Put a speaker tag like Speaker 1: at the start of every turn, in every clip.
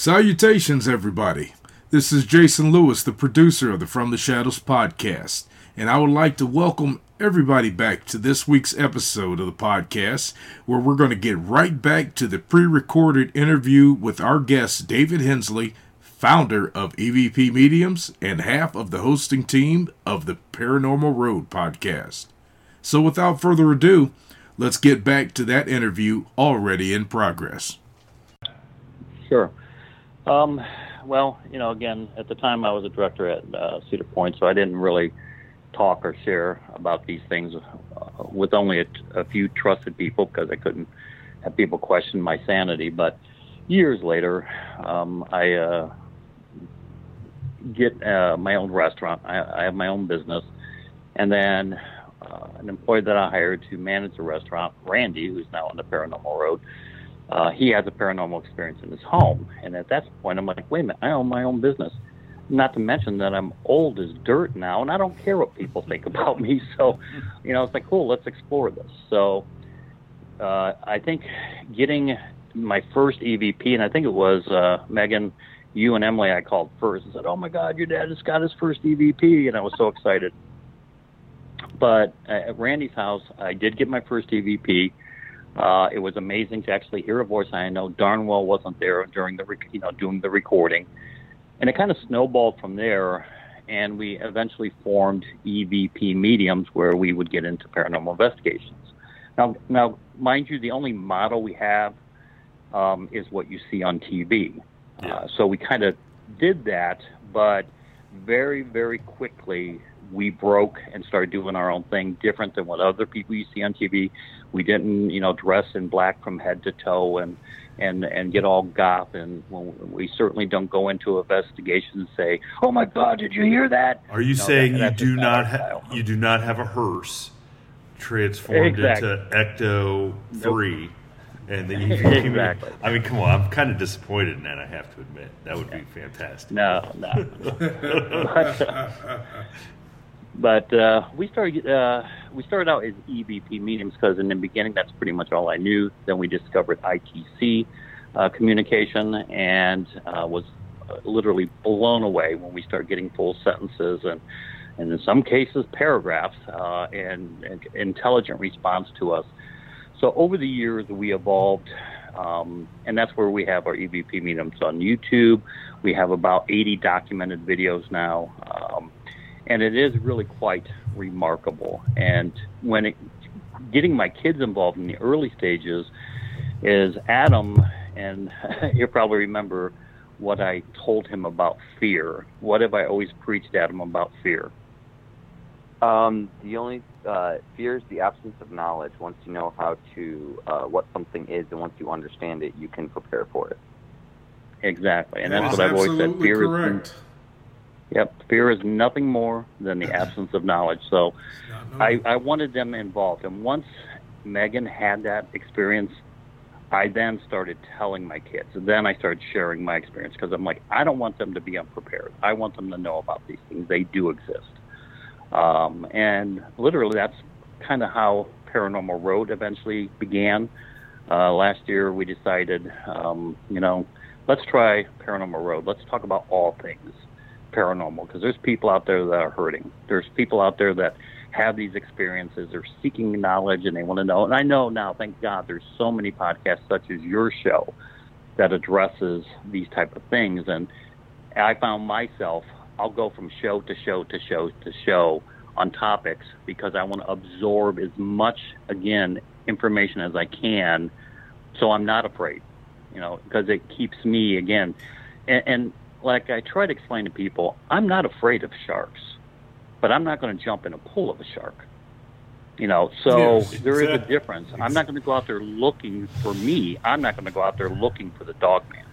Speaker 1: Salutations, everybody. This is Jason Lewis, the producer of the From the Shadows podcast, and I would like to welcome everybody back to this week's episode of the podcast, where we're going to get right back to the pre recorded interview with our guest, David Hensley, founder of EVP Mediums and half of the hosting team of the Paranormal Road podcast. So, without further ado, let's get back to that interview already in progress.
Speaker 2: Sure. Um, well, you know, again, at the time I was a director at uh, Cedar Point, so I didn't really talk or share about these things uh, with only a, a few trusted people because I couldn't have people question my sanity. But years later, um, I uh, get uh, my own restaurant. I, I have my own business, and then uh, an employee that I hired to manage the restaurant, Randy, who's now on the Paranormal Road uh, he has a paranormal experience in his home. And at that point, I'm like, wait a minute, I own my own business. Not to mention that I'm old as dirt now, and I don't care what people think about me. So, you know, it's like, cool, let's explore this. So, uh, I think getting my first EVP, and I think it was uh, Megan, you and Emily, I called first and said, "Oh my God, your dad has got his first EVP," and I was so excited. But at Randy's house, I did get my first EVP. Uh, it was amazing to actually hear a voice I know darn well wasn't there during the rec- you know doing the recording, and it kind of snowballed from there. And we eventually formed EVP Mediums, where we would get into paranormal investigations. Now, now, mind you, the only model we have um, is what you see on TV. Yeah. Uh, so we kind of did that, but very, very quickly we broke and started doing our own thing, different than what other people you see on TV. We didn't, you know, dress in black from head to toe and and and get all goth. And we certainly don't go into investigations and say, "Oh my God, did you hear that?"
Speaker 3: Are you
Speaker 2: no,
Speaker 3: saying
Speaker 2: that,
Speaker 3: you do not ha- you do not have a hearse transformed
Speaker 2: exactly.
Speaker 3: into ecto free? Nope. And then you
Speaker 2: exactly.
Speaker 3: I mean, come on. I'm kind of disappointed in that. I have to admit that would be fantastic.
Speaker 2: No, no. but, uh, but uh, we started uh, we started out as EVP mediums because in the beginning that's pretty much all I knew. Then we discovered ITC uh, communication and uh, was uh, literally blown away when we started getting full sentences and and in some cases paragraphs uh, and, and, intelligent response to us. So over the years we evolved. Um, and that's where we have our EVP mediums on YouTube. We have about 80 documented videos now. Um, and it is really quite remarkable. And when it, getting my kids involved in the early stages is Adam, and you'll probably remember what I told him about fear. What have I always preached at him about fear?
Speaker 4: Um, the only uh, fear is the absence of knowledge. Once you know how to uh, what something is, and once you understand it, you can prepare for it.
Speaker 2: Exactly, and that's, what I've always said. Fear
Speaker 1: correct.
Speaker 2: is yep, fear is nothing more than the absence of knowledge. So, I, I wanted them involved, and once Megan had that experience, I then started telling my kids. And then I started sharing my experience because I'm like, I don't want them to be unprepared. I want them to know about these things. They do exist. Um, and literally, that's kind of how Paranormal Road eventually began. Uh, last year, we decided, um, you know, let's try Paranormal Road. Let's talk about all things paranormal because there's people out there that are hurting. There's people out there that have these experiences. They're seeking knowledge and they want to know. And I know now, thank God, there's so many podcasts such as your show that addresses these type of things. And I found myself, I'll go from show to show to show to show on topics because I want to absorb as much, again, information as I can so I'm not afraid, you know, because it keeps me, again, and, and like I try to explain to people, I'm not afraid of sharks but I'm not going to jump in a pool of a shark. You know, so
Speaker 3: Yes,
Speaker 2: there is a difference. I'm not going to go out there looking for me. I'm not going to go out there looking for the dog man.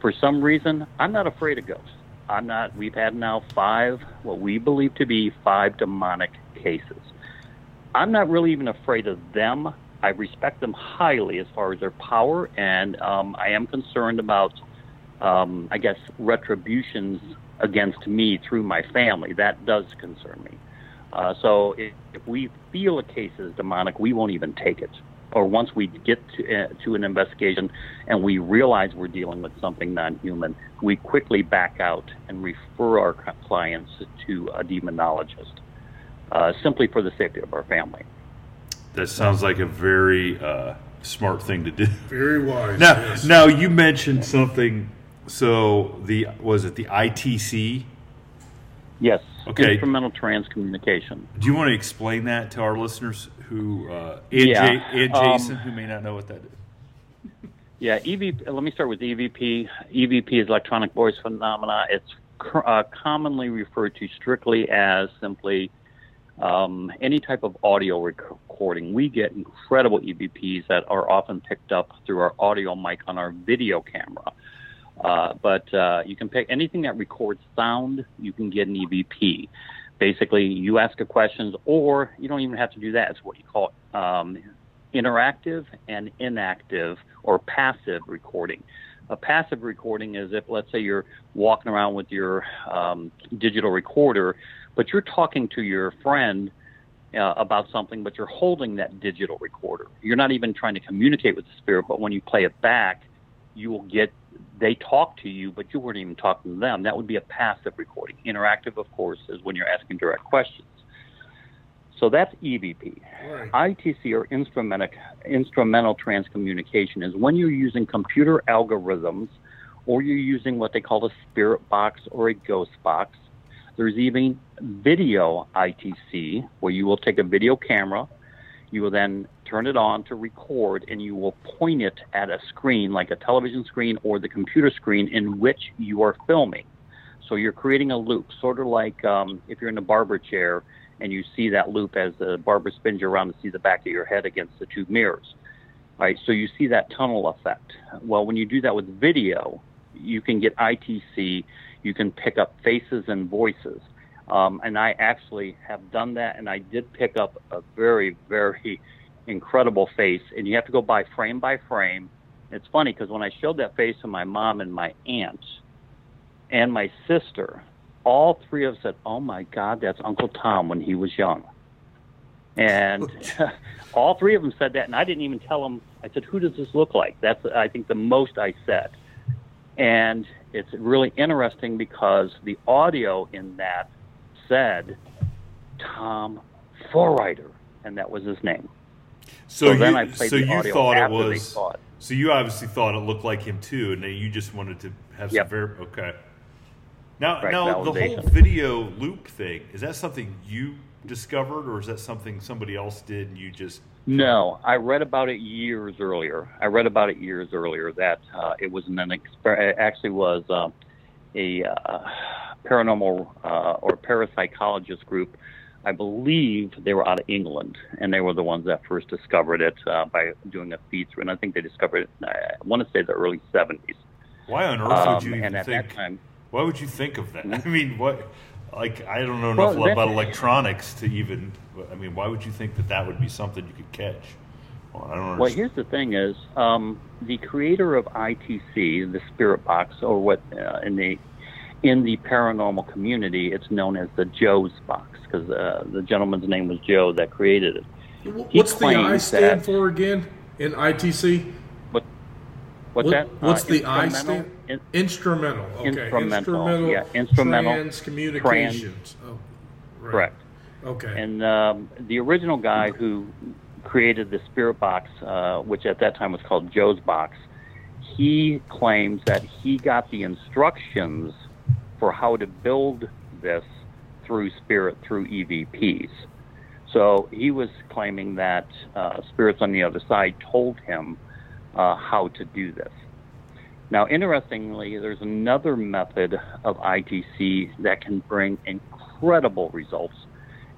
Speaker 2: For some reason, I'm not afraid of ghosts. I'm not. We've had now five, what we believe to be five demonic cases. I'm not really even afraid of them. I respect them highly as far as their power, and um, I am concerned about, um, I guess, retributions against me through my family. That does concern me. Uh, so if, if we feel a case is demonic, we won't even take it. Or once we get to, uh, to an investigation and we realize we're dealing with something non-human, we quickly back out and refer our clients to a demonologist, uh, simply for the safety of our family.
Speaker 3: That sounds like a very uh, smart thing to do.
Speaker 1: Very wise.
Speaker 3: Now,
Speaker 1: yes.
Speaker 3: now you mentioned something. So the was it the ITC?
Speaker 2: Yes.
Speaker 3: Okay.
Speaker 2: Instrumental transcommunication.
Speaker 3: Do you want to explain that to our listeners who uh, and,
Speaker 2: Yeah,
Speaker 3: Ja- and
Speaker 2: um,
Speaker 3: Jason who may not know what that is?
Speaker 2: Yeah, EVP. Let me start with EVP. EVP is electronic voice phenomena. It's cr- uh, commonly referred to strictly as simply um, any type of audio rec- recording. We get incredible EVPs that are often picked up through our audio mic on our video camera. Uh, but uh, you can pick anything that records sound. You can get an EVP. Basically, you ask a questions, or you don't even have to do that. It's what you call um, interactive and inactive or passive recording. A passive recording is if, let's say, you're walking around with your um, digital recorder, but you're talking to your friend uh, about something, but you're holding that digital recorder. You're not even trying to communicate with the spirit, but when you play it back, you will get they talk to you, but you weren't even talking to them. That would be a passive recording. Interactive, of course, is when you're asking direct questions. So that's EVP.
Speaker 1: Right.
Speaker 2: ITC or instrumental, instrumental transcommunication is when you're using computer algorithms or you're using what they call a spirit box or a ghost box. There's even video ITC where you will take a video camera, you will then turn it on to record, and you will point it at a screen like a television screen or the computer screen in which you are filming. So you're creating a loop, sort of like um, if you're in a barber chair and you see that loop as the barber spins you around to see the back of your head against the two mirrors. All right, so you see that tunnel effect. Well, when you do that with video, you can get ITC, you can pick up faces and voices. Um, and I actually have done that, and I did pick up a very, very incredible face. And you have to go by frame by frame. It's funny because when I showed that face to my mom and my aunt and my sister, all three of us said, "Oh my God, that's Uncle Tom when he was young." And all three of them said that, and I didn't even tell them. I said, "Who does this look like?" That's I think the most I said. And it's really interesting because the audio in that said Tom Forrider, and that was his name.
Speaker 3: So,
Speaker 2: So
Speaker 3: you,
Speaker 2: then I played
Speaker 3: so you thought it was. So you obviously thought it looked like him too, and then you just wanted to have some
Speaker 2: Yep.
Speaker 3: ver- okay. Now,
Speaker 2: right,
Speaker 3: now the whole video loop thing is that something you discovered, or is that something somebody else did and you just?
Speaker 2: No, I read about it years earlier. I read about it years earlier that uh, it was an exper- it actually was uh, a uh, paranormal uh, or parapsychologist group. I believe they were out of England, and they were the ones that first discovered it uh, by doing a feed through. And I think they discovered it. uh, I want to say the early '70s.
Speaker 3: Why on earth
Speaker 2: Um,
Speaker 3: would you even think?
Speaker 2: time,
Speaker 3: why would you think of that? I mean, what? Like, I don't know enough
Speaker 2: Well,
Speaker 3: about electronics to even. I mean, why would you think that that would be something you could catch? Well, I don't
Speaker 2: Well, here's the thing: is um, the creator of ITC, the Spirit Box, or what uh, in the in the paranormal community, it's known as the Joe's Box because uh, the gentleman's name was Joe that created it. He
Speaker 1: What's the I stand for again in ITC?
Speaker 2: What, what's
Speaker 1: What-
Speaker 2: that?
Speaker 1: What's
Speaker 2: Uh,
Speaker 1: the I
Speaker 2: instrumental?
Speaker 1: stand?
Speaker 2: In-
Speaker 1: Instrumental. Okay.
Speaker 2: Instrumental, yeah, instrumental,
Speaker 1: Trans communications. oh, right.
Speaker 2: Correct.
Speaker 1: Okay.
Speaker 2: And um, the original guy who created the Spirit Box, uh, which at that time was called Joe's Box, he claims that he got the instructions for how to build this through Spirit through EVPs. So he was claiming that uh, spirits on the other side told him uh, how to do this. Now, interestingly, there's another method of ITC that can bring incredible results,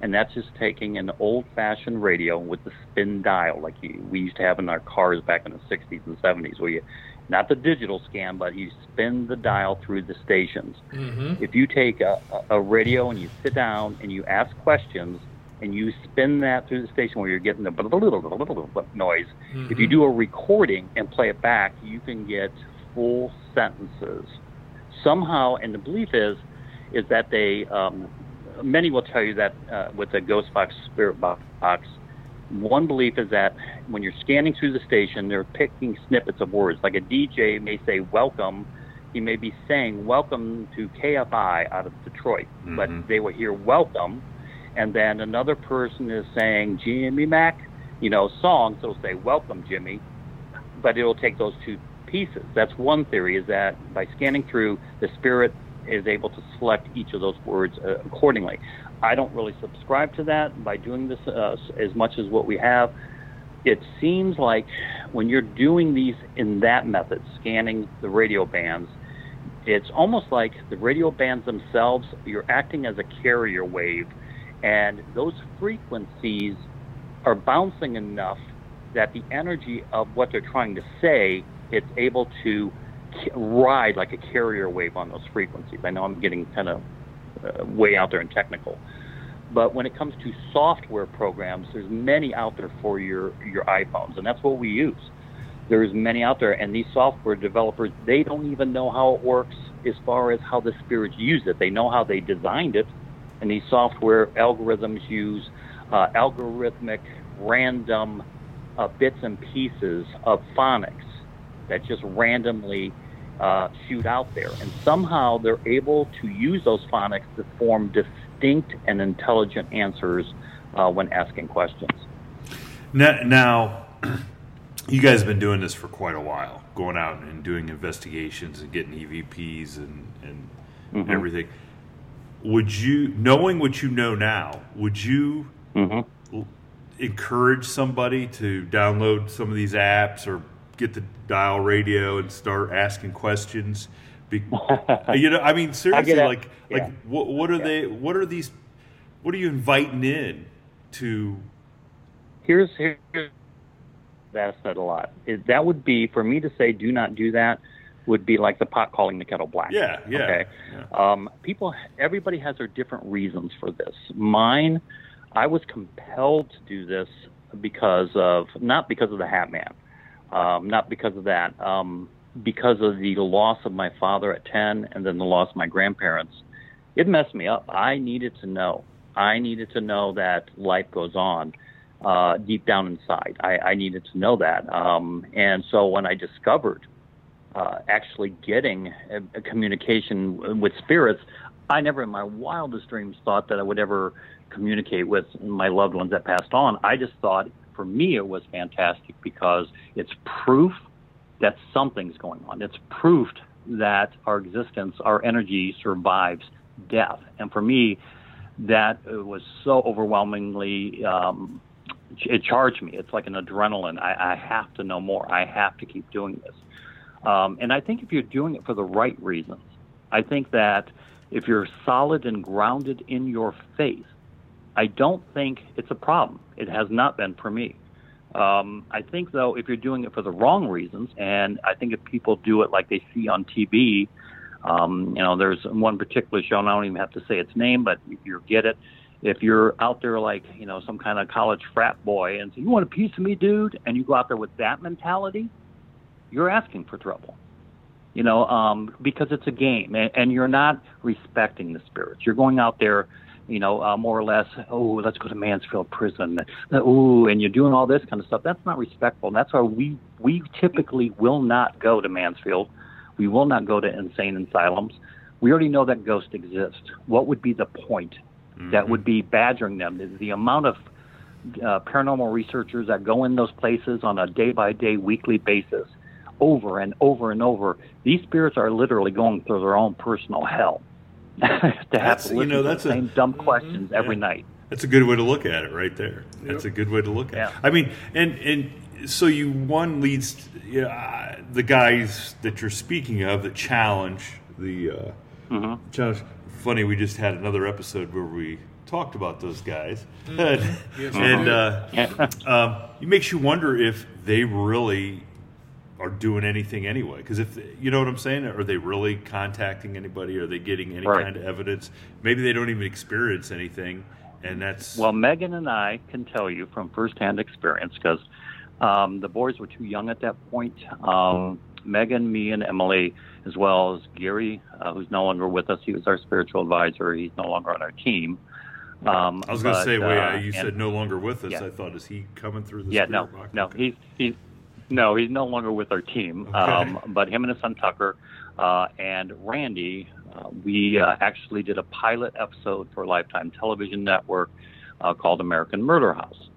Speaker 2: and that's just taking an old-fashioned radio with the spin dial, like you, we used to have in our cars back in the 60s and 70s, where you, not the digital scan, but you spin the dial through the stations.
Speaker 1: Mhm.
Speaker 2: If you take a, a radio and you sit down and you ask questions, and you spin that through the station where you're getting the noise, if you do a recording and play it back, you can get full sentences. Somehow, and the belief is, is that they, um, many will tell you that uh, with the Ghost Box Spirit Box, one belief is that when you're scanning through the station, they're picking snippets of words. Like a DJ may say "welcome," he may be saying "welcome to KFI" out of Detroit, but they will hear "welcome," and then another person is saying Jimmy Mac, you know, songs. It'll say "welcome, Jimmy," but it'll take those two pieces. That's one theory: is that by scanning through, the spirit is able to select each of those words uh, accordingly. I don't really subscribe to that by doing this uh, as much as what we have. It seems like when you're doing these in that method, scanning the radio bands, it's almost like the radio bands themselves, you're acting as a carrier wave, and those frequencies are bouncing enough that the energy of what they're trying to say, it's able to ride like a carrier wave on those frequencies. I know I'm getting kind of uh, way out there and technical. But when it comes to software programs, there's many out there for your, your iPhones, and that's what we use. There's many out there, and these software developers, they don't even know how it works as far as how the spirits use it. They know how they designed it, and these software algorithms use uh, algorithmic, random uh, bits and pieces of phonics that just randomly uh, shoot out there. And somehow they're able to use those phonics to form distinct and intelligent answers uh, when asking questions.
Speaker 3: Now, now, you guys have been doing this for quite a while, going out and doing investigations and getting EVPs and, and
Speaker 2: Mhm.
Speaker 3: everything. Would you, knowing what you know now, would you
Speaker 2: Mhm.
Speaker 3: l- encourage somebody to download some of these apps or get the dial radio and start asking questions? Be, you know, I mean, seriously,
Speaker 2: it.
Speaker 3: like,
Speaker 2: Yeah.
Speaker 3: like what, what are they? What are these? What are you inviting in to?
Speaker 2: Here's here's that said a lot. It, that would be for me to say, do not do that. Would be like the pot calling the kettle black.
Speaker 3: Yeah, yeah,
Speaker 2: Okay. Um, people, everybody has their different reasons for this. Mine, I was compelled to do this because of not because of the Hat Man, um, not because of that, um, because of the loss of my father at ten, and then the loss of my grandparents. It messed me up. I needed to know. I needed to know that life goes on uh, deep down inside. I, I needed to know that. Um, and so when I discovered uh, actually getting a, a communication with spirits, I never in my wildest dreams thought that I would ever communicate with my loved ones that passed on. I just thought for me it was fantastic because it's proof that something's going on. It's proof that our existence, our energy survives death. And for me, that was so overwhelmingly, um, it charged me. It's like an adrenaline. I, I have to know more. I have to keep doing this. Um, and I think if you're doing it for the right reasons, I think that if you're solid and grounded in your faith, I don't think it's a problem. It has not been for me. Um, I think, though, if you're doing it for the wrong reasons, and I think if people do it like they see on TV, um, you know, there's one particular show, and I don't even have to say its name, but you get it. If you're out there like, you know, some kind of college frat boy and say, you want a piece of me, dude? And you go out there with that mentality, you're asking for trouble. You know, um, because it's a game, and, and you're not respecting the spirits. You're going out there you know, uh, more or less, oh, let's go to Mansfield Prison. Oh, and you're doing all this kind of stuff. That's not respectful. And that's why we we typically will not go to Mansfield. We will not go to insane asylums. We already know that ghosts exist. What would be the point? Mm-hmm. That would be badgering them. The, the amount of uh, paranormal researchers that go in those places on a day by day, weekly basis, over and over and over. These spirits are literally going through their own personal hell to have that's, to you know, that's to the a, same dumb mm-hmm. questions mm-hmm, every night.
Speaker 3: That's a good way to look at it, right there. Yep. That's a good way to look at. Yeah. it. I mean, and and so you one leads you know, uh, the guys that you're speaking of that challenge the uh, mm-hmm. challenge. Funny, we just had another episode where we talked about those guys, mm-hmm. and uh, um, it makes you wonder if they really are doing anything anyway. Because if you know what I'm saying, are they really contacting anybody? Are they getting any right. kind of evidence? Maybe they don't even experience anything, and that's
Speaker 2: well. Megan and I can tell you from firsthand experience because um, the boys were too young at that point. Um, Megan, me, and Emily, as well as Gary, uh, who's no longer with us. He was our spiritual advisor. He's no longer on our team.
Speaker 3: Um, I was going to say, wait, uh, you said no longer with us. Yeah. I thought, is he coming through the?
Speaker 2: Yeah, no, box? no, he's he's no, he's no longer with our team. Okay. Um, but him and his son Tucker uh, and Randy, uh, we uh, actually did a pilot episode for Lifetime Television Network uh, called American Murder House,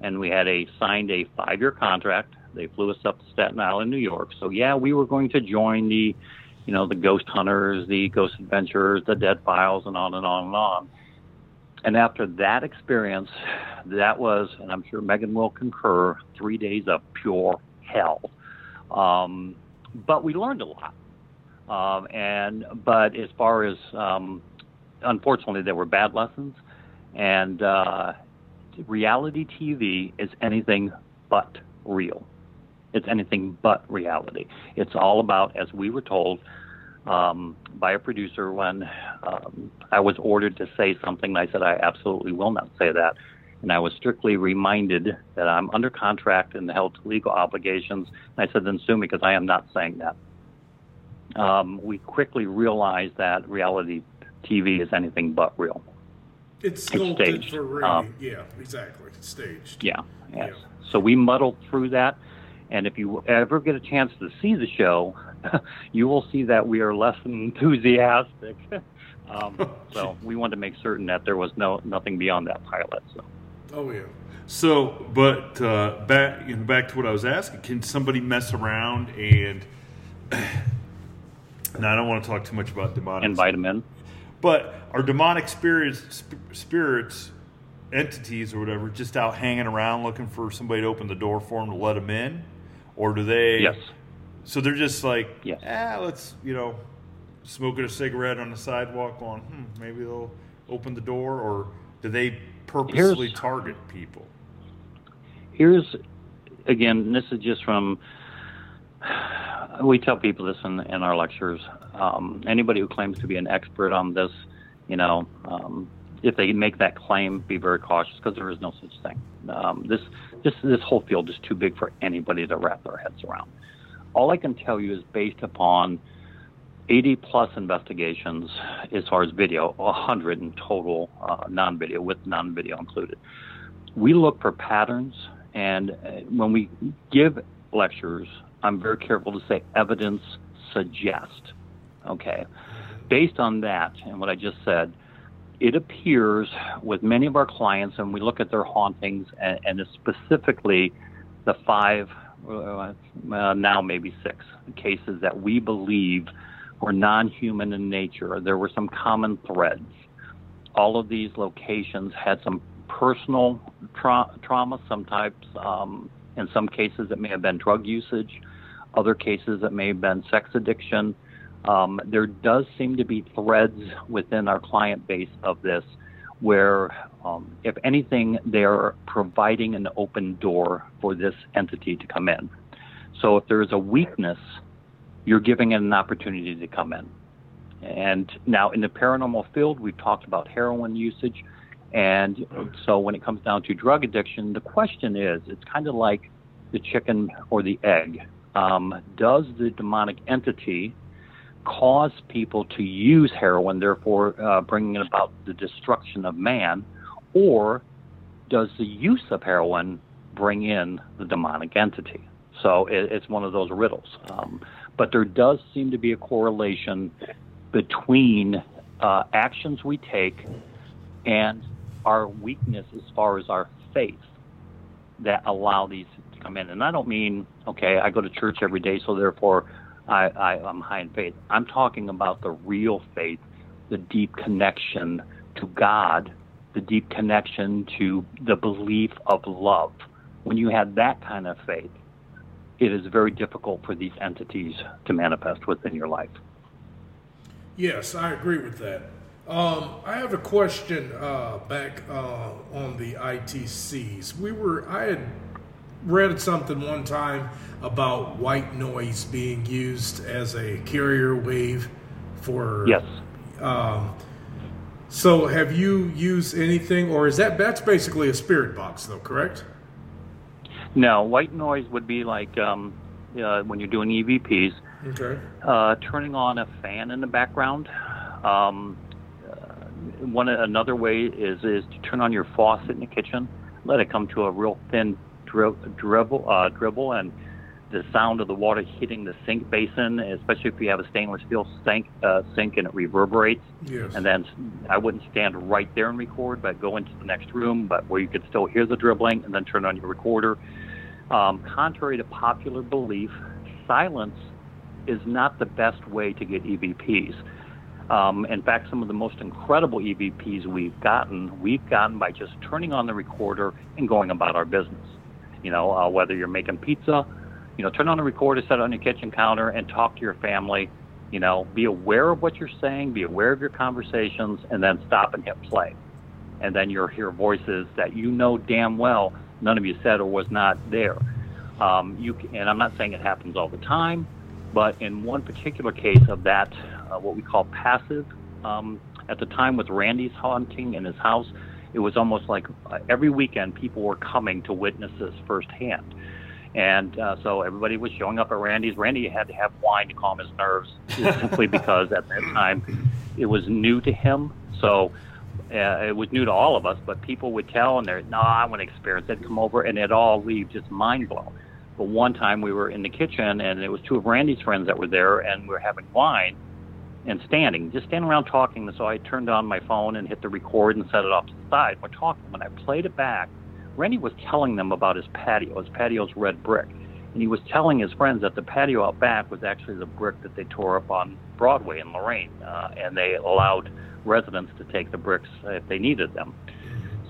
Speaker 2: and we had a signed a five-year contract. They flew us up to Staten Island, New York. So yeah, we were going to join the, you know, the ghost hunters, the ghost adventurers, the dead files, and on and on and on. And after that experience, that was, and I'm sure Megan will concur, three days of pure hell. Um, but we learned a lot. Um, and but as far as um, unfortunately, there were bad lessons, and uh, reality TV is anything but real. It's anything but reality. It's all about, as we were told um, by a producer when um, I was ordered to say something. I said I absolutely will not say that and I was strictly reminded that I'm under contract and held to legal obligations. And I said, then sue me because I am not saying that. Um, we quickly realized that reality TV is anything but real.
Speaker 1: It's sculpted it's for radio. Um, yeah, exactly. It's staged.
Speaker 2: Yeah, yes. Yeah. So we muddled through that. And if you ever get a chance to see the show, you will see that we are less enthusiastic. um, so we wanted to make certain that there was no nothing beyond that pilot. So.
Speaker 1: Oh yeah.
Speaker 3: So, but uh, back you know, back to what I was asking, can somebody mess around and? now I don't want to talk too much about demonic.
Speaker 2: Invite them in.
Speaker 3: But are demonic spirits, sp- spirits, entities or whatever, just out hanging around looking for somebody to open the door for them to let them in, or do they?
Speaker 2: Yes.
Speaker 3: So they're just like,
Speaker 2: yes.
Speaker 3: ah, let's you know, smoking a cigarette on the sidewalk, going, hmm, maybe they'll open the door, or do they purposely here's, target people?
Speaker 2: Here's again, this is just from we tell people this in, in our lectures. Um, anybody who claims to be an expert on this, you know, um, if they make that claim, be very cautious because there is no such thing. Um, this this this whole field is too big for anybody to wrap their heads around. All I can tell you is based upon 80 plus investigations as far as video, 100 in total uh, non video, with non video included. We look for patterns, and uh, when we give lectures, I'm very careful to say evidence suggest. Okay. Based on that and what I just said, it appears with many of our clients, and we look at their hauntings, and, and specifically the five, uh, now maybe six cases that we believe were non human in nature. There were some common threads. All of these locations had some personal tra- trauma, some types, um, in some cases, it may have been drug usage, other cases, it may have been sex addiction. Um, there does seem to be threads within our client base of this where, um, if anything, they're providing an open door for this entity to come in. So if there is a weakness, you're giving it an opportunity to come in. And now in the paranormal field, we've talked about heroin usage. And so when it comes down to drug addiction, the question is it's kind of like the chicken or the egg. Um, does the demonic entity cause people to use heroin, therefore uh, bringing about the destruction of man, or does the use of heroin bring in the demonic entity? So it, it's one of those riddles. Um, but there does seem to be a correlation between uh, actions we take and our weakness as far as our faith that allow these to come in. And I don't mean, okay, I go to church every day, so therefore I, I, I'm high in faith. I'm talking about the real faith, the deep connection to God, the deep connection to the belief of love. When you have that kind of faith, it is very difficult for these entities to manifest within your life.
Speaker 1: Yes, I agree with that. Um, I have a question uh, back uh, on the ITCs. We were I had read something one time about white noise being used as a carrier wave for
Speaker 2: yes.
Speaker 1: Um, so have you used anything, or is that that's basically a spirit box, though? Correct?
Speaker 2: No, white noise would be like um, uh, when you're doing EVPs.
Speaker 1: Okay.
Speaker 2: Uh, turning on a fan in the background. Um, uh, one another way is is to turn on your faucet in the kitchen, let it come to a real thin dribble, uh, dribble, and the sound of the water hitting the sink basin, especially if you have a stainless steel sink, uh, sink and it reverberates.
Speaker 1: Yes.
Speaker 2: And then I wouldn't stand right there and record, but go into the next room, but where you could still hear the dribbling, and then turn on your recorder. Um, contrary to popular belief, silence is not the best way to get EVPs. Um, in fact, some of the most incredible EVPs we've gotten, we've gotten by just turning on the recorder and going about our business. You know, uh, whether you're making pizza, you know, turn on the recorder, set it on your kitchen counter, and talk to your family. You know, be aware of what you're saying, be aware of your conversations, and then stop and hit play. And then you'll hear voices that you know damn well none of you said or was not there. Um, you and I'm not saying it happens all the time, but in one particular case of that, uh, what we call passive, um, at the time with Randy's haunting in his house, it was almost like uh, every weekend people were coming to witness this firsthand. And uh, so everybody was showing up at Randy's. Randy had to have wine to calm his nerves, simply because at that time it was new to him. So uh, it was new to all of us, but people would tell, and they're, no, I want to experience it. Come over, and it all leave just mind blown. But one time we were in the kitchen, and it was two of Randy's friends that were there, and we were having wine and standing, just standing around talking. So I turned on my phone and hit the record and set it off to the side. We're talking. When I played it back, Randy was telling them about his patio. His patio's red brick. And he was telling his friends that the patio out back was actually the brick that they tore up on Broadway in Lorain. Uh, and they allowed residents to take the bricks if they needed them.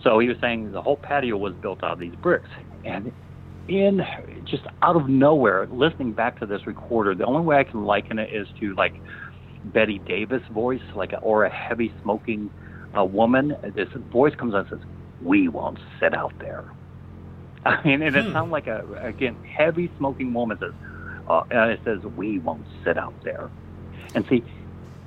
Speaker 2: So he was saying the whole patio was built out of these bricks. And in just out of nowhere, listening back to this recorder, the only way I can liken it is to like Bette Davis voice, like a, or a heavy smoking uh, woman. This voice comes on and says, "We won't sit out there." I mean, and it hmm. sounds like a again heavy smoking woman says, uh, and it says, "We won't sit out there." And see,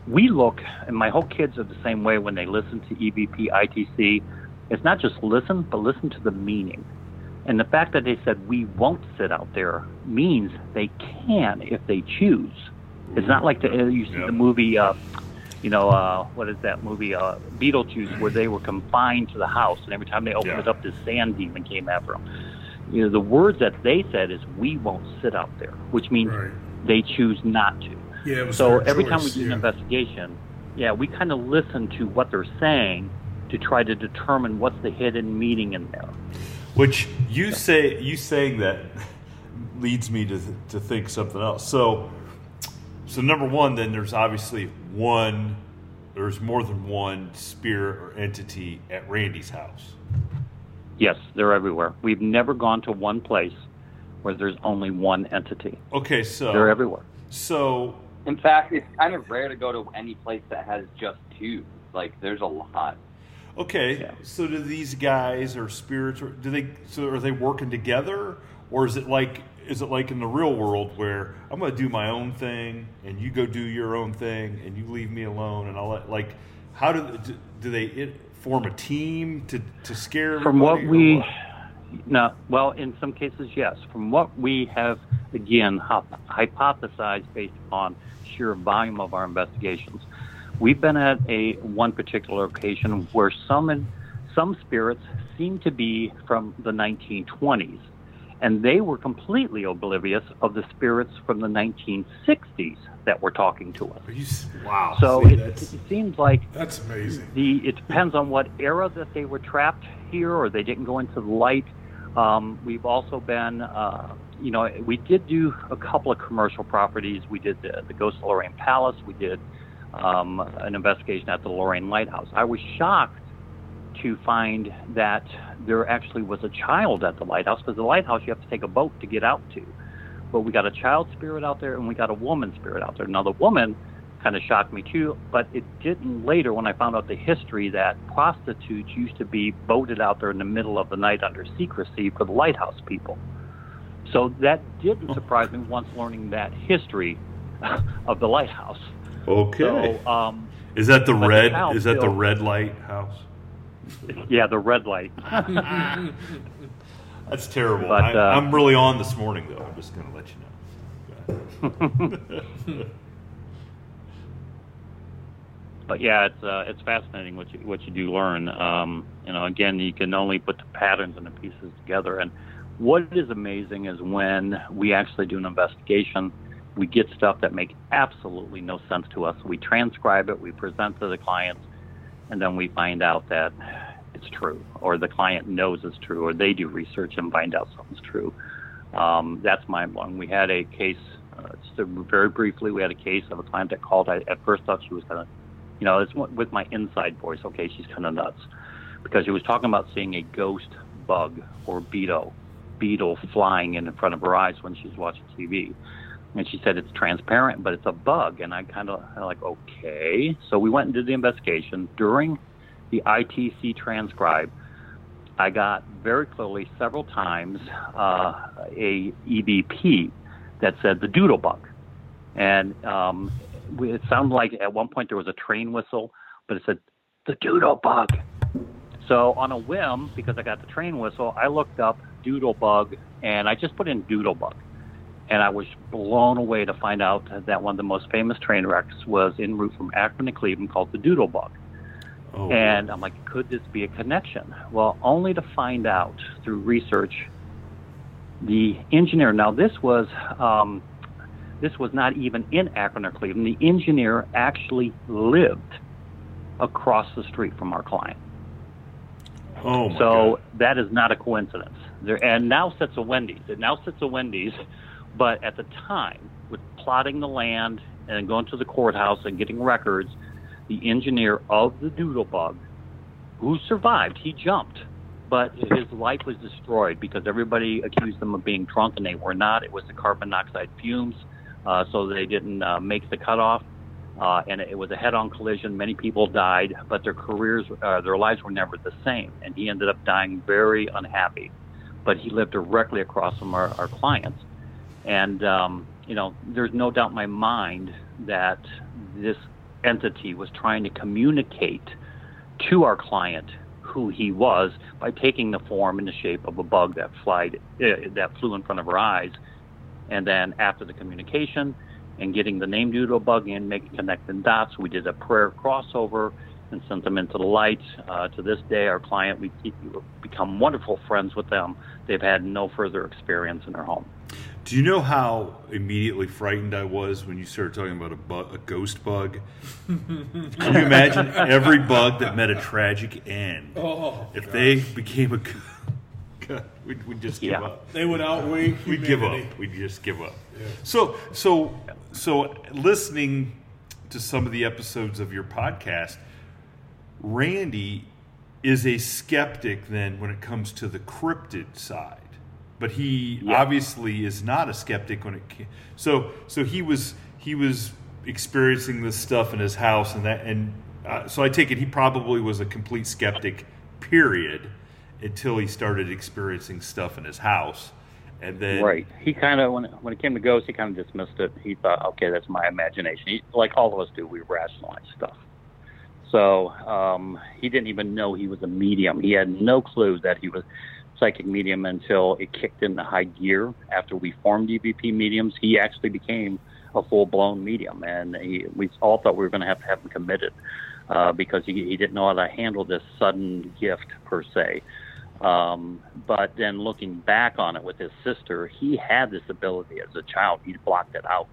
Speaker 2: we look, and my whole kids are the same way when they listen to EVP, ITC. It's not just listen, but listen to the meaning. And the fact that they said we won't sit out there means they can if they choose. It's not like the, you see the movie, uh, you know, uh, what is that movie, uh, Beetlejuice, where they were confined to the house, and every time they opened yeah. it up, this sand demon came after them. You know, the words that they said is "we won't sit out there," which means right. they choose not to.
Speaker 1: Yeah,
Speaker 2: so every
Speaker 1: choice.
Speaker 2: time we do
Speaker 1: yeah.
Speaker 2: an investigation, yeah, we kind of listen to what they're saying to try to determine what's the hidden meaning in there.
Speaker 3: Which you say you saying that leads me to to think something else. So so number one, then there's obviously one. There's more than one spirit or entity at Randy's house.
Speaker 2: Yes, they're everywhere. We've never gone to one place where there's only one entity.
Speaker 3: Okay, so
Speaker 2: They're everywhere.
Speaker 3: So
Speaker 4: In fact, it's kind of rare to go to any place that has just two. Like, there's a lot.
Speaker 3: Okay,
Speaker 2: Yeah.
Speaker 3: so do these guys or spirits? Do they? So are they working together, or is it like is it like in the real world where I'm going to do my own thing and you go do your own thing and you leave me alone and I'll let like how do do, they form a team to to scare?
Speaker 2: From what we,
Speaker 3: what?
Speaker 2: no, well, in some cases, yes. From what we have, again, hyp- hypothesized based on sheer volume of our investigations, we've been at a one particular location where some some spirits seem to be from the 1920s, and they were completely oblivious of the spirits from the 1960s that were talking to us.
Speaker 1: Are you s-
Speaker 3: wow.
Speaker 2: So
Speaker 1: see,
Speaker 2: it, it seems like
Speaker 1: That's amazing.
Speaker 2: the it depends on what era that they were trapped here or they didn't go into the light. Um, we've also been, uh, you know, we did do a couple of commercial properties. We did the, the Ghost of Lorain Palace. We did um, an investigation at the Lorain Lighthouse. I was shocked to find that there actually was a child at the lighthouse because the lighthouse you have to take a boat to get out to. But we got a child spirit out there and we got a woman spirit out there. Now the woman kind of shocked me too, but it didn't later when I found out the history that prostitutes used to be boated out there in the middle of the night under secrecy for the lighthouse people. So that didn't surprise me once learning that history of the lighthouse.
Speaker 3: Okay.
Speaker 2: So, um,
Speaker 3: is that the
Speaker 2: but the
Speaker 3: red? Is that the red light house?
Speaker 2: Yeah, the red light.
Speaker 3: That's terrible.
Speaker 2: But,
Speaker 3: I,
Speaker 2: uh,
Speaker 3: I'm really on this morning, though. I'm just going to let you know.
Speaker 2: but yeah, it's uh, it's fascinating what you what you do learn. Um, you know, again, you can only put the patterns and the pieces together. And what is amazing is when we actually do an investigation, we get stuff that make absolutely no sense to us. We transcribe it, we present to the clients, and then we find out that it's true, or the client knows it's true, or they do research and find out something's true. Um, that's mind blowing. We had a case, uh, just very briefly, we had a case of a client that called. I at first thought she was kind of, you know, it's with my inside voice. Okay, she's kind of nuts because she was talking about seeing a ghost bug or beetle, beetle flying in front of her eyes when she's watching TV. And she said it's transparent, but it's a bug. And I kind of like, okay. So we went and did the investigation. During the ITC transcribe, I got very clearly several times uh, a EVP that said the doodle bug. And um, it sounded like at one point there was a train whistle, but it said the doodle bug. So on a whim, because I got the train whistle, I looked up doodle bug and I just put in doodle bug. And I was blown away to find out that one of the most famous train wrecks was en route from Akron to Cleveland called the Doodle Bug.
Speaker 3: Oh,
Speaker 2: And I'm like, could this be a connection? Well, only to find out through research, the engineer. Now, this was um, this was not even in Akron or Cleveland. The engineer actually lived across the street from our client.
Speaker 3: oh my
Speaker 2: So
Speaker 3: God.
Speaker 2: that is not a coincidence. There and now sits a Wendy's. It now sits a Wendy's, but at the time, with plotting the land and going to the courthouse and getting records, the engineer of the Doodlebug, who survived, he jumped, but his life was destroyed because everybody accused him of being drunk and they were not. It was the carbon monoxide fumes, uh, so they didn't uh, make the cutoff. Uh, and it was a head-on collision. Many people died, but their careers, uh, their lives were never the same. And he ended up dying very unhappy. But he lived directly across from our, our clients. And um, you know, there's no doubt in my mind that this entity was trying to communicate to our client who he was by taking the form and the shape of a bug that flied uh, that flew in front of her eyes. And then after the communication and getting the name doodle bug in, making connecting dots, we did a prayer crossover and sent them into the light. Uh, to this day, our client, we keep, we've become wonderful friends with them. They've had no further experience in their home.
Speaker 3: Do you know how immediately frightened I was when you started talking about a, bu- a ghost bug? Can you imagine every bug that met a tragic end?
Speaker 1: Oh,
Speaker 3: if they became a. go- we'd, we'd just give
Speaker 2: Yeah.
Speaker 3: up.
Speaker 5: They would outweigh
Speaker 3: We'd give up. We'd just give up. So, so, so, listening to some of the episodes of your podcast, Randy is a skeptic then when it comes to the cryptid side, but he obviously is not a skeptic when it. So, so he was he was experiencing this stuff in his house, and that, and uh, so I take it he probably was a complete skeptic, period, until he started experiencing stuff in his house, and then
Speaker 2: Right. He kind of when it, when it came to ghosts, he kind of dismissed it. He thought, okay, that's my imagination. He, like all of us do, we rationalize stuff. So um, he didn't even know he was a medium. He had no clue that he was psychic medium until it kicked into high gear after we formed EVP mediums. He actually became a full blown medium, and he, we all thought we were going to have to have him committed uh, because he, he didn't know how to handle this sudden gift per se. Um, but then looking back on it with his sister, he had this ability as a child. He blocked it out.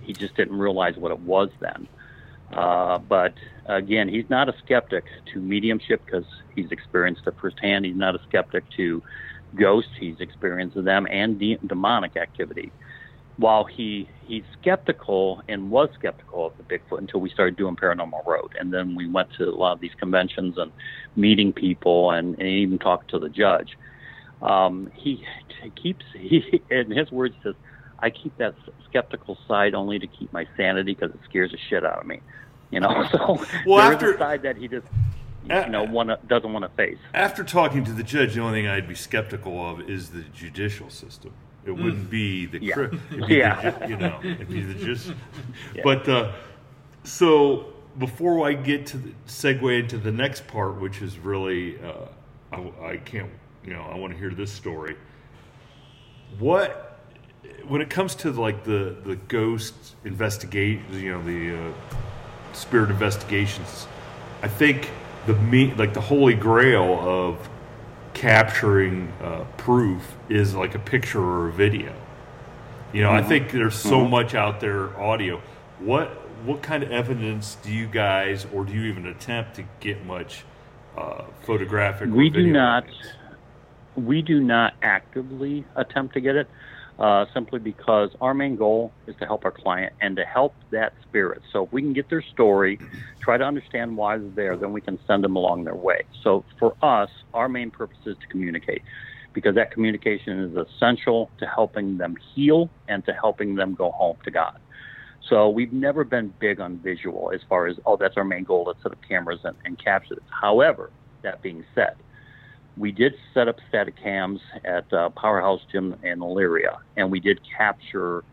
Speaker 2: He just didn't realize what it was then. Uh, but again, he's not a skeptic to mediumship because he's experienced it firsthand. He's not a skeptic to ghosts. He's experienced them and de- demonic activity. While he he's skeptical and was skeptical of the Bigfoot until we started doing Paranormal Road, and then we went to a lot of these conventions and meeting people and, and even talked to the judge. Um, he keeps he in his words says, "I keep that skeptical side only to keep my sanity because it scares the shit out of me." You know, so
Speaker 3: Well,
Speaker 2: there is
Speaker 3: after-
Speaker 2: a side that he just you know wanna, doesn't want to face.
Speaker 3: After talking to the judge, the only thing I'd be skeptical of is the judicial system. It wouldn't be the,
Speaker 2: Mm. Yeah.
Speaker 3: it'd be
Speaker 2: Yeah.
Speaker 3: the you know, it'd be the just.
Speaker 2: Yeah.
Speaker 3: But uh, so before I get to the, segue into the next part, which is really, uh, I, I can't, you know, I want to hear this story. What, when it comes to like the the ghost investigate, you know, the uh, spirit investigations, I think the me like the holy grail of capturing uh, proof is like a picture or a video. You know, I think there's so much out there audio. What what kind of evidence do you guys, or do you even attempt to get much uh, photographic? or
Speaker 2: we do not
Speaker 3: evidence?
Speaker 2: we do not actively attempt to get it uh, simply because our main goal is to help our client and to help that spirit. So if we can get their story try to understand why they're there then we can send them along their way. So for us our main purpose is to communicate because that communication is essential to helping them heal and to helping them go home to god. So we've never been big on visual as far as oh that's our main goal let's set up cameras and, and capture this however that being said we did set up static cams at uh, Powerhouse Gym in Elyria, and we did capture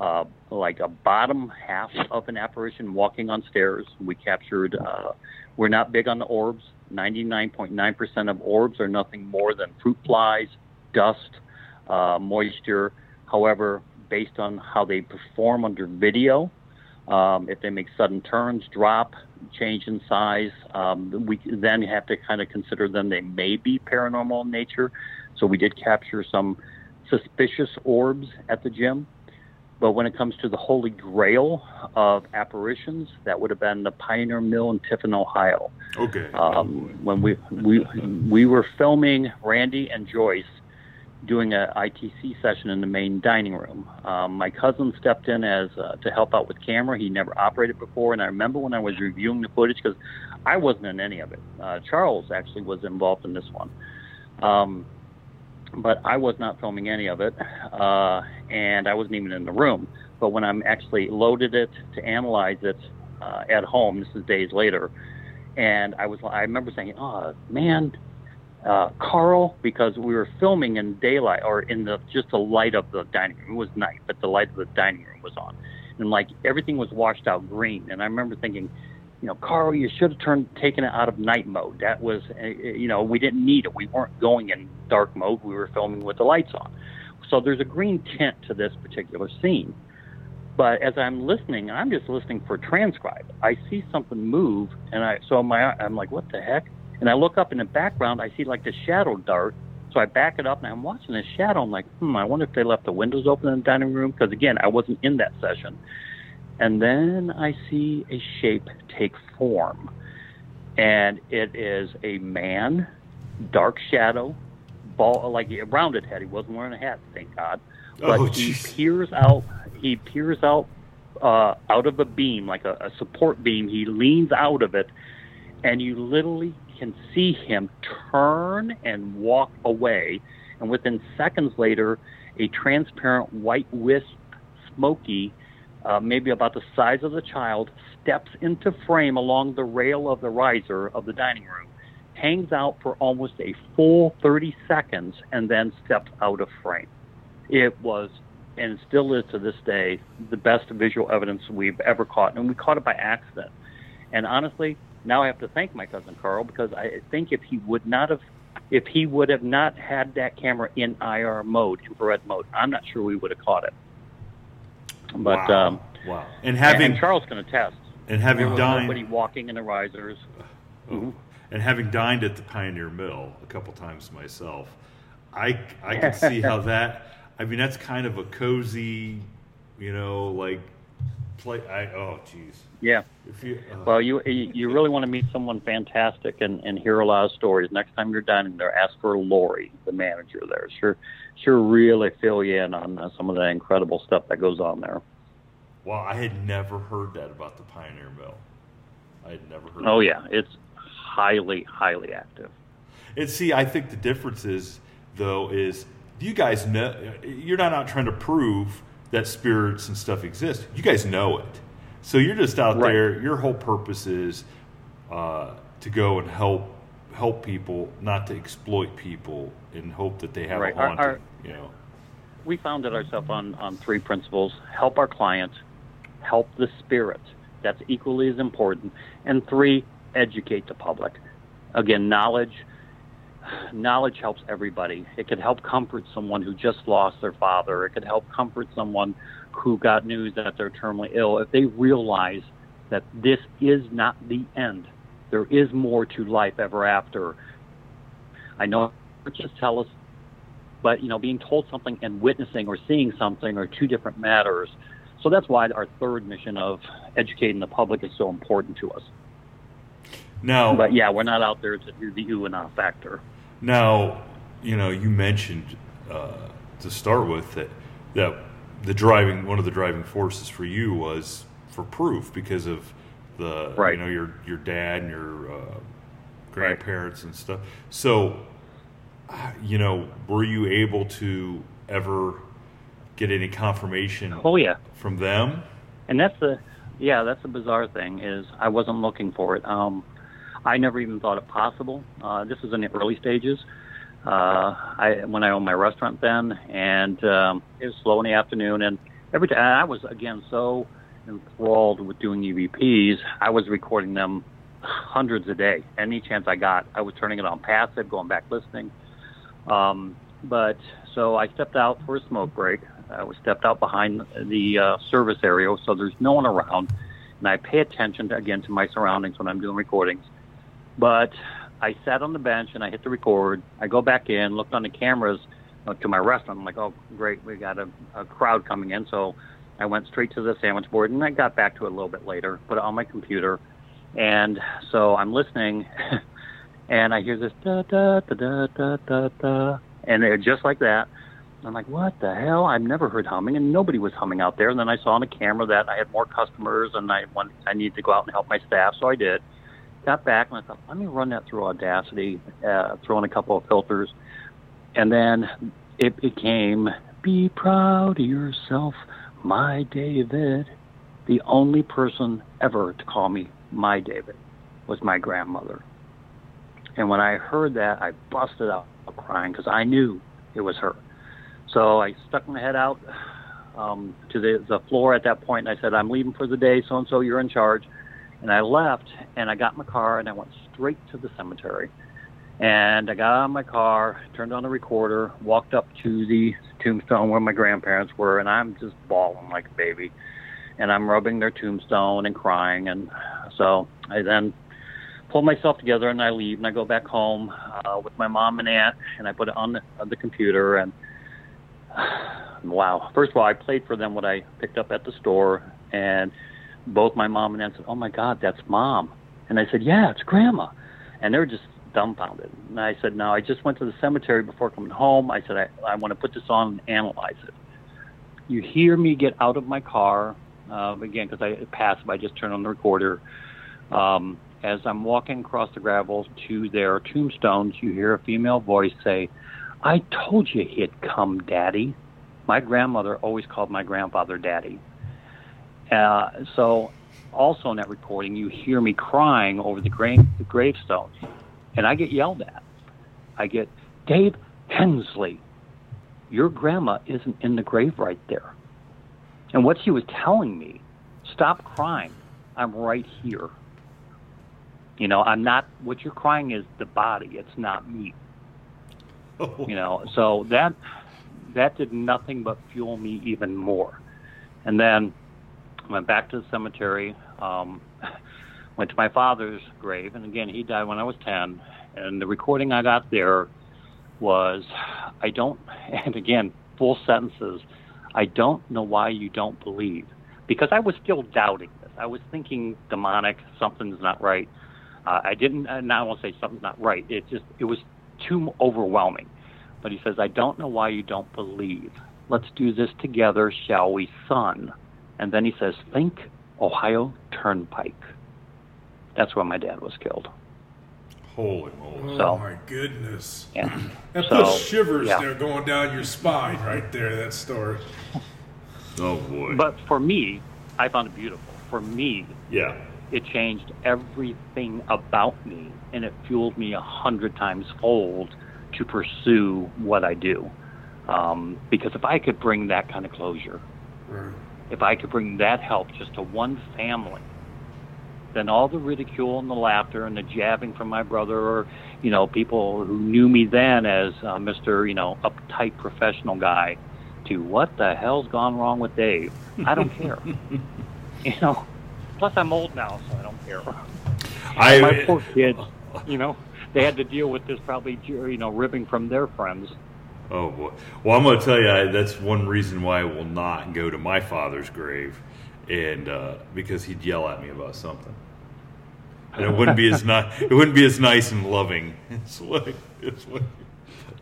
Speaker 2: uh, like a bottom half of an apparition walking on stairs. We captured. Uh, we're not big on the orbs. 99.9% of orbs are nothing more than fruit flies, dust, uh, moisture. However, based on how they perform under video, um, if they make sudden turns, drop, change in size, um, we then have to kind of consider them. They may be paranormal in nature. So we did capture some suspicious orbs at the gym. But when it comes to the holy grail of apparitions, that would have been the Pioneer Mill in Tiffin, Ohio.
Speaker 3: Okay.
Speaker 2: Um, when we, we we were filming Randy and Joyce doing a ITC session in the main dining room. Um, my cousin stepped in as uh, to help out with camera. He never operated before, and I remember when I was reviewing the footage because I wasn't in any of it. Uh, Charles actually was involved in this one, um, but I was not filming any of it, uh, and I wasn't even in the room. But when I'm actually loaded it to analyze it uh, at home, this is days later, and I was I remember saying, "Oh man." Uh, Carl because we were filming in daylight or in the just the light of the dining room. It was night, but the light of the dining room was on, and like everything was washed out green. And I remember thinking, you know, Carl, you should have turned taken it out of night mode. That was, uh, you know, we didn't need it. We weren't going in dark mode. We were filming with the lights on. So there's a green tint to this particular scene. But as I'm listening, I'm just listening for transcribe. I see something move, and I so my I'm like, what the heck? And I look up in the background, I see like the shadow dart. So I back it up and I'm watching this shadow. I'm like, hmm, I wonder if they left the windows open in the dining room. Because again, I wasn't in that session. And then I see a shape take form. And it is a man, dark shadow, ball like a rounded head. He wasn't wearing a hat, thank God.
Speaker 3: Oh,
Speaker 2: But he peers out. He peers out uh, out of a beam, like a, a support beam. He leans out of it, and you literally can see him turn and walk away. And within seconds later, a transparent white wisp, smoky, uh, maybe about the size of the child, steps into frame along the rail of the riser of the dining room, hangs out for almost a full 30 seconds, and then steps out of frame. It was, and still is to this day, the best visual evidence we've ever caught. And we caught it by accident. And honestly, now I have to thank my cousin Carl because I think if he would not have, if he would have not had that camera in IR mode, infrared mode, I'm not sure we would have caught it. But
Speaker 3: wow.
Speaker 2: um,
Speaker 3: wow. And
Speaker 2: and,
Speaker 3: having
Speaker 2: and Charles can attest.
Speaker 3: and
Speaker 2: There
Speaker 3: having
Speaker 2: was
Speaker 3: dined
Speaker 2: nobody walking in the risers.
Speaker 3: oh, and having dined at the Pioneer Mill a couple times myself, I I can see how that. I mean, that's kind of a cozy, you know, like play. I oh, jeez.
Speaker 2: Yeah.
Speaker 3: If you, uh,
Speaker 2: Well, you you you really want to meet someone fantastic and, and hear a lot of stories. Next time you're dining there, ask for Lori, the manager there. Sure, sure, really fill you in on uh, some of the incredible stuff that goes on there.
Speaker 3: Well, I had never heard that about the Pioneer Mill. I had never heard.
Speaker 2: Oh
Speaker 3: that.
Speaker 2: yeah, it's highly highly active.
Speaker 3: And see, I think the difference is, though, is you guys know you're not out trying to prove that spirits and stuff exist. You guys know it, so you're just out
Speaker 2: Right.
Speaker 3: there. Your whole purpose is uh, to go and help help people, not to exploit people, and hope that they have
Speaker 2: Right.
Speaker 3: a
Speaker 2: Our-
Speaker 3: haunting.
Speaker 2: our-
Speaker 3: you know,
Speaker 2: We founded ourselves on on three principles: help our clients, help the spirit. That's equally as important. And three, educate the public. Again, knowledge. Knowledge helps everybody. It could help comfort someone who just lost their father. It could help comfort someone who got news that they're terminally ill. If they realize that this is not the end, there is more to life ever after. I know just tell us, but you know, being told something and witnessing or seeing something are two different matters. So that's why our third mission of educating the public is so important to us.
Speaker 3: No.
Speaker 2: But yeah, we're not out there to do the ooh and ah factor.
Speaker 3: Now, you know, you mentioned uh, to start with that that the driving one of the driving forces for you was for proof because of the
Speaker 2: Right.
Speaker 3: you know your your dad and your uh, grandparents and stuff. So, uh, you know, were you able to ever get any confirmation
Speaker 2: Oh yeah.
Speaker 3: from them?
Speaker 2: And that's the, yeah, that's the bizarre thing is I wasn't looking for it. Um, I never even thought it possible. Uh, this is in the early stages. Uh, I when I owned my restaurant then, and um, it was slow in the afternoon, and every time I was again so enthralled with doing EVPs, I was recording them hundreds a day. Any chance I got, I was turning it on passive, going back listening. Um, but so I stepped out for a smoke break. I was stepped out behind the uh, service area, so there's no one around, and I pay attention to, again to my surroundings when I'm doing recordings. But I sat on the bench and I hit the record. I go back in, looked on the cameras uh, to my restaurant. I'm like, oh, great, we got a, a crowd coming in. So I went straight to the sandwich board, and I got back to it a little bit later. Put it on my computer, and so I'm listening, and I hear this da da da da da da da, and it, just like that. I'm like, what the hell? I've never heard humming, and nobody was humming out there. And then I saw on the camera that I had more customers, and I want, I needed to go out and help my staff, so I did. Got back, and I thought, let me run that through Audacity, uh, throw in a couple of filters, and then it became, "Be proud of yourself, my David." The only person ever to call me my David was my grandmother. And when I heard that, I busted out crying because I knew it was her. So I stuck my head out um, to the, the floor at that point, and I said, I'm leaving for the day, so and so, you're in charge. And I left, and I got my car, and I went straight to the cemetery. And I got out of my car, turned on the recorder, walked up to the tombstone where my grandparents were, and I'm just bawling like a baby. And I'm rubbing their tombstone and crying. And so I then pull myself together and I leave and I go back home uh, with my mom and aunt and I put it on the, on the computer and wow. First of all, I played for them what I picked up at the store and both my mom and aunt said, "Oh my God, that's mom," and I said, "Yeah, it's grandma," and they're just dumbfounded. And I said, no, I just went to the cemetery before coming home. I said, I, I want to put this on and analyze it. You hear me get out of my car, uh, again, because I pass, I just turn on the recorder. Um, as I'm walking across the gravel to their tombstones, you hear a female voice say, I told you he'd come, Daddy. My grandmother always called my grandfather Daddy. Uh, so, also in that recording, you hear me crying over the, grave, the gravestones, and I get yelled at. I get, Dave Hensley, your grandma isn't in the grave right there. And what she was telling me, stop crying. I'm right here. You know, I'm not, what you're crying is the body, it's not me. You know, so that, that did nothing but fuel me even more. And then went back to the cemetery, um, went to my father's grave, and again, he died when I was 10. And the recording I got there was, I don't, and again, full sentences, I don't know why you don't believe. Because I was still doubting this. I was thinking demonic, something's not right. Uh, I didn't, and now I won't say something's not right. It just, it was too overwhelming. But he says, I don't know why you don't believe. Let's do this together, shall we, son? And then he says, think Ohio Turnpike. That's where my dad was killed.
Speaker 3: Holy moly.
Speaker 1: Oh
Speaker 2: So-
Speaker 1: my goodness.
Speaker 2: Yeah.
Speaker 1: That
Speaker 2: So,
Speaker 1: puts shivers
Speaker 2: yeah.
Speaker 1: there going down your spine right there, that story.
Speaker 3: Oh boy.
Speaker 2: But for me, I found it beautiful. For me,
Speaker 3: yeah.
Speaker 2: it changed everything about me and it fueled me a hundred times fold to pursue what I do. Um, because if I could bring that kind of closure,
Speaker 1: Right.
Speaker 2: If I could bring that help just to one family, then all the ridicule and the laughter and the jabbing from my brother or, you know, people who knew me then as uh, Mr., you know, uptight professional guy to what the hell's gone wrong with Dave? I don't care. you know, plus I'm old now, so I don't care.
Speaker 3: I,
Speaker 2: my poor kids, you know, they had to deal with this probably, you know, ribbing from their friends.
Speaker 3: Oh boy. Well, I'm going to tell you I, that's one reason why I will not go to my father's grave, and uh, because he'd yell at me about something, and it wouldn't be as nice. It wouldn't be as nice and loving. It's like it's like.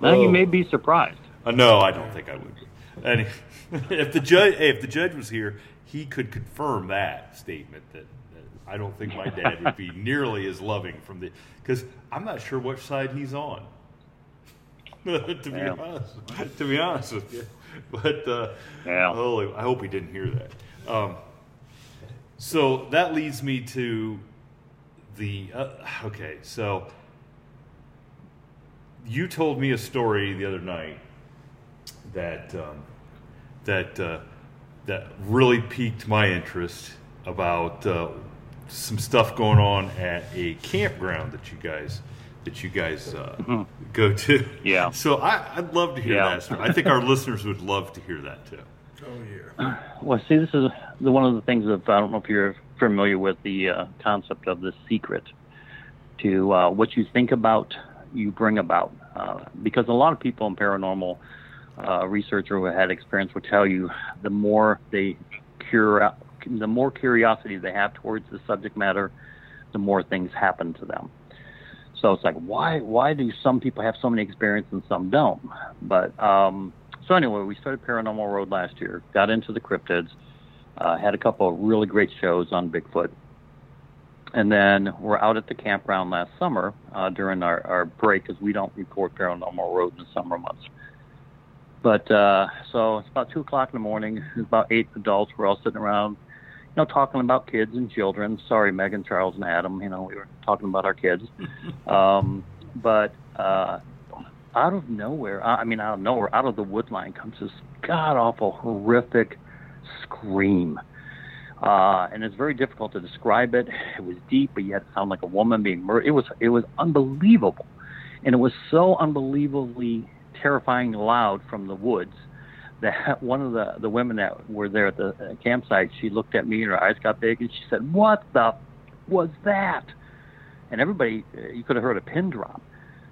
Speaker 2: Now you
Speaker 3: oh.
Speaker 2: may be surprised.
Speaker 3: Uh, no, I don't think I would. Be. And if the judge, hey, if the judge was here, he could confirm that statement. That, that I don't think my dad would be nearly as loving from the because I'm not sure which side he's on. to be
Speaker 2: Yeah.
Speaker 3: honest, to be honest with you, but uh,
Speaker 2: Yeah.
Speaker 3: holy, I hope he didn't hear that. Um, so that leads me to the uh, okay. So you told me a story the other night that um, that uh, that really piqued my interest about uh, some stuff going on at a campground that you guys that you guys uh, go to.
Speaker 2: Mm-hmm. Yeah.
Speaker 3: So I, I'd love to hear
Speaker 2: Yeah.
Speaker 3: that. I think our listeners would love to hear that too.
Speaker 1: Oh, yeah.
Speaker 2: Well, see, this is the, one of the things that I don't know if you're familiar with the uh, concept of the secret. To uh, what you think about, you bring about. Uh, because a lot of people in paranormal uh, research or who had experience will tell you the more they cure, the more curiosity they have towards the subject matter, the more things happen to them. So it's like, why why do some people have so many experiences and some don't? But um, so anyway, we started Paranormal Road last year, got into the cryptids, uh, had a couple of really great shows on Bigfoot, and then we're out at the campground last summer uh, during our, our break because we don't report Paranormal Road in the summer months. But uh, so it's about two o'clock in the morning. There's about eight adults. We're all sitting around, you know, talking about kids and children. Sorry, Megan, Charles, and Adam. You know, we were talking about our kids. um, but uh, out of nowhere, I I mean, out of nowhere, out of the wood line comes this god awful, horrific scream. Uh, and it's very difficult to describe it. It was deep, but yet it sounded like a woman being murdered. It was it was unbelievable, and it was so unbelievably terrifyingly loud from the woods that one of the the women that were there at the uh, campsite, she looked at me and her eyes got big, and she said, "What the was that?" And everybody, uh, you could have heard a pin drop.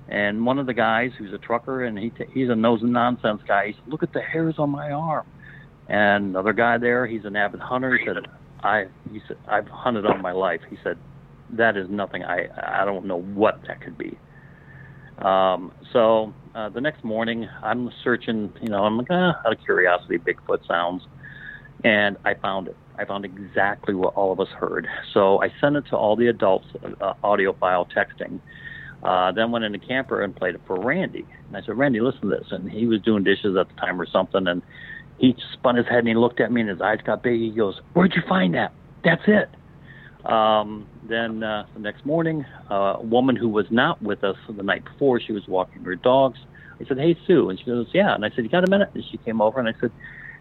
Speaker 2: And one of the guys, who's a trucker, and he t- he's a nose and nonsense guy, he said, "Look at the hairs on my arm." And another guy there, he's an avid hunter. He said, "I," he said, "I've hunted all my life." He said, "That is nothing. I I don't know what that could be." Um, so uh, the next morning, I'm searching. You know, I'm like, ah, out of curiosity, Bigfoot sounds, and I found it. I found exactly what all of us heard. So I sent it to all the adults, uh, audio file texting. Uh, then went in the camper and played it for Randy. And I said, Randy, listen to this. And he was doing dishes at the time or something. And he spun his head and he looked at me and his eyes got big. He goes, Where'd you find that? That's it. Um, then uh, the next morning, uh, a woman who was not with us the night before, she was walking her dogs. I said, "Hey, Sue," and she goes, "Yeah." And I said, "You got a minute?" And she came over and I said,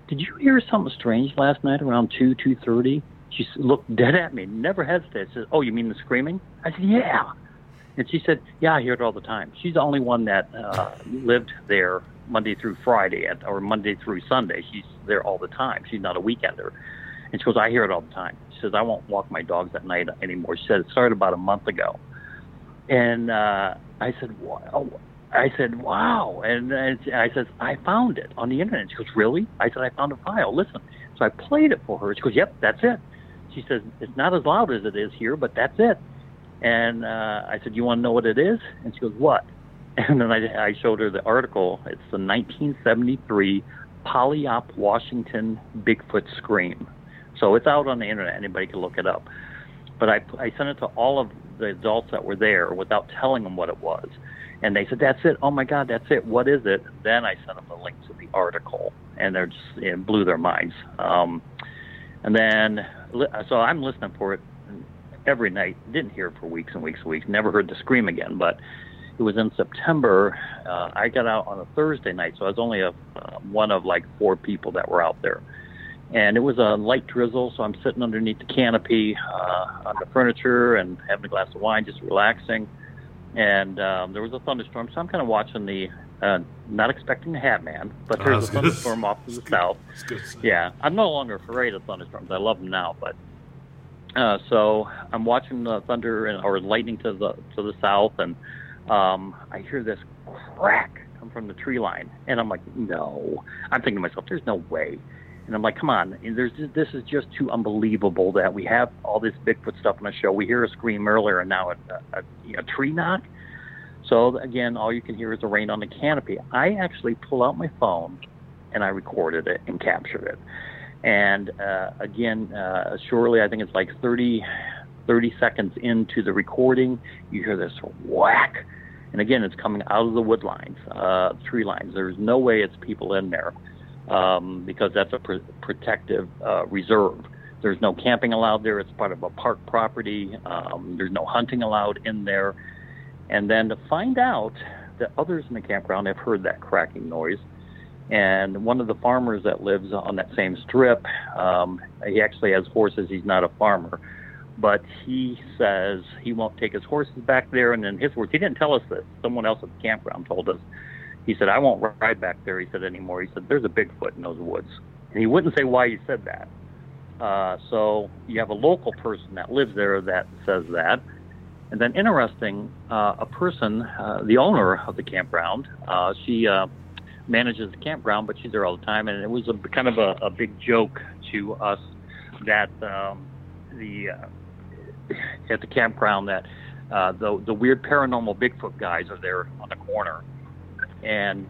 Speaker 2: "Did you hear something strange last night around two two thirty?" She looked dead at me, never hesitated. Said, "Oh, you mean the screaming?" I said, "Yeah." And she said, "Yeah, I hear it all the time." She's the only one that uh, lived there Monday through Friday, at, or Monday through Sunday. She's there all the time. She's not a weekender. And she goes, "I hear it all the time." Says, "I won't walk my dogs at night anymore." She said, "It started about a month ago." And uh, I said, "Wow." I said, "Wow!" And, and I said, "I found it on the internet." She goes, "Really?" I said, "I found a file. Listen." So I played it for her. She goes, "Yep, that's it." She says, "It's not as loud as it is here, but that's it." And uh, I said, "You want to know what it is?" And she goes, "What?" And then I, I showed her the article. It's the 1973 Puyallup, Washington Bigfoot Scream. So it's out on the internet. Anybody can look it up. But I, I sent it to all of the adults that were there without telling them what it was. And they said, "That's it. Oh my God, that's it. What is it?" Then I sent them the link to the article, and they're just it blew their minds. Um, and then, so I'm listening for it every night. Didn't hear it for weeks and weeks and weeks. Never heard the scream again. But it was in September. Uh, I got out on a Thursday night, so I was only a uh, one of like four people that were out there. And it was a light drizzle, so I'm sitting underneath the canopy uh, on the furniture and having a glass of wine, just relaxing and um, there was a thunderstorm. So I'm kind of watching the, uh, not expecting the Hat Man, but
Speaker 3: Oh,
Speaker 2: there's
Speaker 3: was
Speaker 2: a thunderstorm off to the south. Yeah, I'm no longer afraid of thunderstorms. I love them now, but uh, so I'm watching the thunder and, or lightning to the to the south, and um, I hear this crack come from the tree line, and I'm like, no. I'm thinking to myself, there's no way. And I'm like, come on, there's this is just too unbelievable that we have all this Bigfoot stuff on the show. We hear a scream earlier, and now a, a, a tree knock. So again, all you can hear is the rain on the canopy. I actually pull out my phone and I recorded it and captured it. And uh, again, uh, shortly, I think it's like 30, 30 seconds into the recording, you hear this whack. And again, it's coming out of the wood lines, uh, tree lines. There's no way it's people in there um, because that's a pr- protective uh, reserve. There's no camping allowed there. It's part of a park property. Um, there's no hunting allowed in there. And then to find out that others in the campground have heard that cracking noise. And one of the farmers that lives on that same strip, um, he actually has horses. He's not a farmer, but he says he won't take his horses back there. And in his words, he didn't tell us this. Someone else at the campground told us. He said, I won't ride back there. He said anymore. He said, there's a Bigfoot in those woods. And he wouldn't say why he said that. Uh, so you have a local person that lives there that says that. And then interesting, uh, a person, uh, the owner of the campground, uh, she uh, manages the campground, but she's there all the time. And it was a kind of a, a big joke to us that um, the uh, at the campground that the the weird paranormal Bigfoot guys are there on the corner, and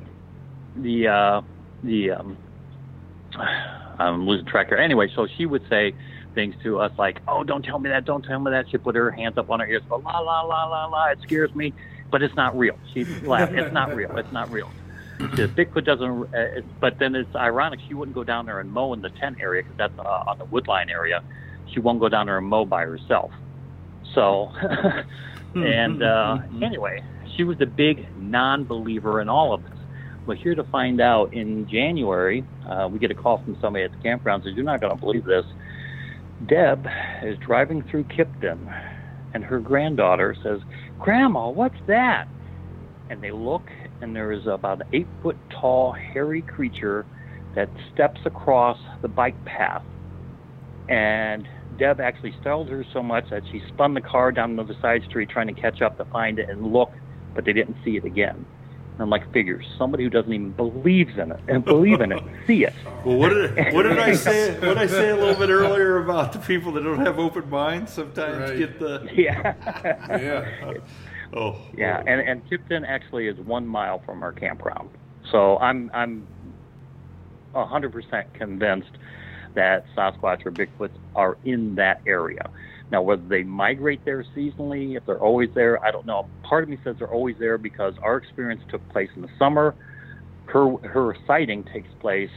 Speaker 2: the uh, the um, I'm losing track here. Anyway, so she would say things to us like, "Oh, don't tell me that! Don't tell me that!" She put her hands up on her ears, go la la la la la. It scares me, but it's not real. She laughed. It's not real. It's not real. The Bigfoot doesn't. Uh, but then it's ironic. She wouldn't go down there and mow in the tent area because that's uh, on the woodline area. She won't go down there and mow by herself. So, and uh, anyway, she was a big non-believer in all of this. We're here to find out in January. Uh, we get a call from somebody at the campground says, "You're not going to believe this." Deb is driving through Kipton, and her granddaughter says, "Grandma, what's that?" And they look, and there is about an eight-foot tall, hairy creature that steps across the bike path. And Deb actually startled her so much that she spun the car down another side street trying to catch up to find it and look, but they didn't see it again. And I'm like, figures, somebody who doesn't even believes in it and believe in it, see it.
Speaker 3: Well, what did what did I say? What did I say a little bit earlier about the people that don't have open minds sometimes
Speaker 1: Right.
Speaker 3: get the
Speaker 2: Yeah.
Speaker 1: Yeah.
Speaker 3: Oh,
Speaker 2: yeah, and and Kipton actually is one mile from our campground, so I'm I'm hundred percent convinced that Sasquatch or Bigfoot are in that area. Now, whether they migrate there seasonally, if they're always there, I don't know. Part of me says they're always there because our experience took place in the summer. Her her sighting takes place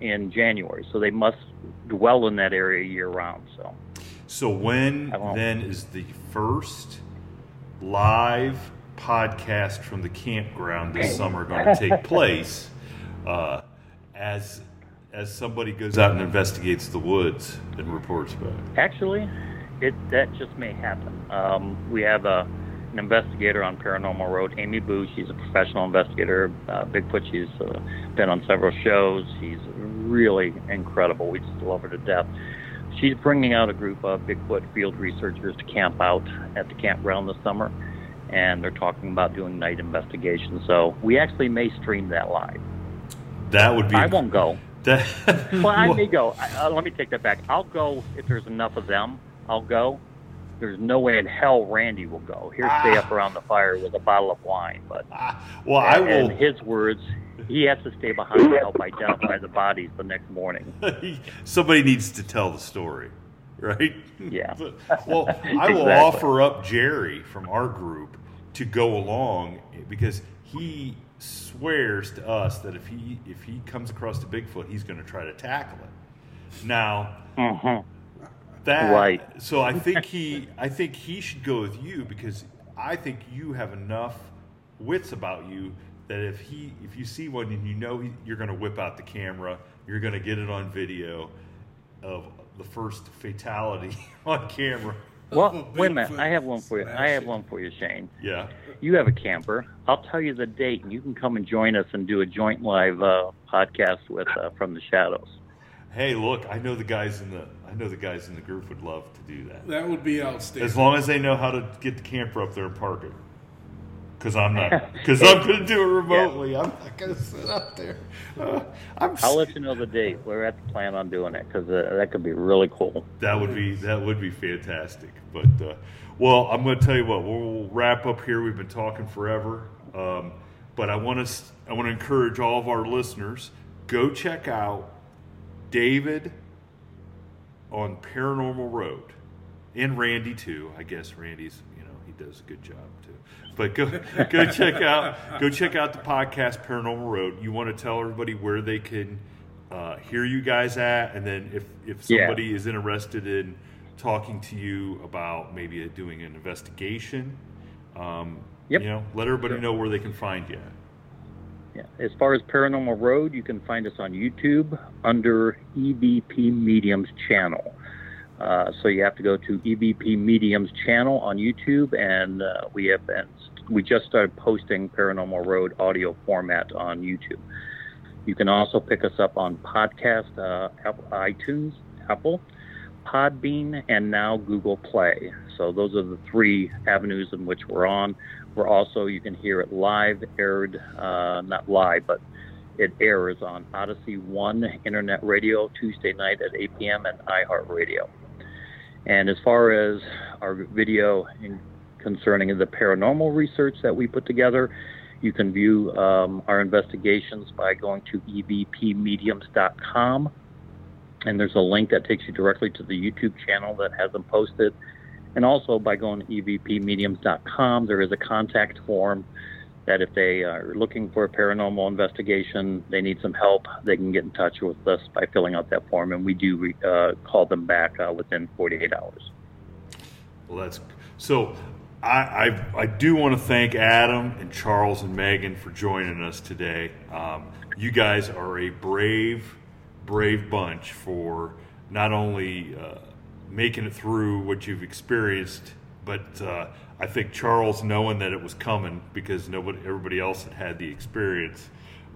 Speaker 2: in January, so they must dwell in that area year round. So,
Speaker 3: so when then is the first live podcast from the campground this summer going to take place? Uh, as as somebody goes out and investigates the woods and reports back.
Speaker 2: Actually, it that just may happen. Um, we have a an investigator on Paranormal Road, Amy Boo. She's a professional investigator. Uh, Bigfoot. She's uh, been on several shows. She's really incredible. We just love her to death. She's bringing out a group of Bigfoot field researchers to camp out at the campground this summer, and they're talking about doing night investigations. So we actually may stream that live.
Speaker 3: That would be.
Speaker 2: I won't go. Well, I may go. I, uh, let me take that back. I'll go if there's enough of them. I'll go. There's no way in hell Randy will go. He'll ah. stay up around the fire with a bottle of wine. But
Speaker 3: ah. well, I will.
Speaker 2: In his words, he has to stay behind to help identify the bodies the next morning.
Speaker 3: Somebody needs to tell the story, right?
Speaker 2: Yeah.
Speaker 3: well, I will exactly. offer up Jerry from our group to go along because he swears to us that if he if he comes across a Bigfoot, he's going to try to tackle it. Now,
Speaker 2: mm-hmm.
Speaker 3: That
Speaker 2: right.
Speaker 3: So I think he I think he should go with you because I think you have enough wits about you that if he if you see one and you know he, you're going to whip out the camera, you're going to get it on video of the first fatality on camera.
Speaker 2: Well, wait a minute. I have one for you. I have one for you, Shane.
Speaker 3: Yeah.
Speaker 2: You have a camper. I'll tell you the date, and you can come and join us and do a joint live uh, podcast with uh, From the Shadows.
Speaker 3: Hey, look! I know the guys in the I know the guys in the group would love to do that.
Speaker 1: That would be outstanding.
Speaker 3: As long as they know how to get the camper up there and park it. Because I'm not. Because I'm going to do it remotely. Yeah. I'm not going to sit up there. Uh,
Speaker 2: I'm. I'll let you know the date. We're at the plan on doing it because uh, that could be really cool.
Speaker 3: That would be that would be fantastic. But uh, well, I'm going to tell you what. We'll wrap up here. We've been talking forever. Um, but I want to I want to encourage all of our listeners go check out David on Paranormal Road, and Randy too. I guess Randy's, you know, he does a good job too. But go go check out go check out the podcast Paranormal Road. You want to tell everybody where they can uh, hear you guys at, and then if if somebody yeah. is interested in talking to you about maybe doing an investigation, um, yep. you know, let everybody sure. know where they can find you. At.
Speaker 2: As far as Paranormal Road, you can find us on YouTube under EVP Mediums channel. Uh, so you have to go to EVP Mediums channel on YouTube, and uh, we have been, we just started posting Paranormal Road audio format on YouTube. You can also pick us up on podcast, uh, iTunes, Apple, Podbean, and now Google Play. So those are the three avenues in which we're on. We're also, you can hear it live, aired, uh, not live, but it airs on Odyssey One Internet Radio Tuesday night at 8 p.m. and iHeartRadio. And as far as our video concerning the paranormal research that we put together, you can view um, our investigations by going to evpmediums.com. And there's a link that takes you directly to the YouTube channel that has them posted. And also by going to evpmediums.com, there is a contact form that if they are looking for a paranormal investigation, they need some help, they can get in touch with us by filling out that form, and we do uh, call them back uh, within 48 hours.
Speaker 3: Well, that's so. I, I, I do want to thank Adam and Charles and Megan for joining us today. Um, you guys are a brave, brave bunch for not only uh, making it through what you've experienced. But uh, I think Charles, knowing that it was coming because nobody, everybody else had had the experience.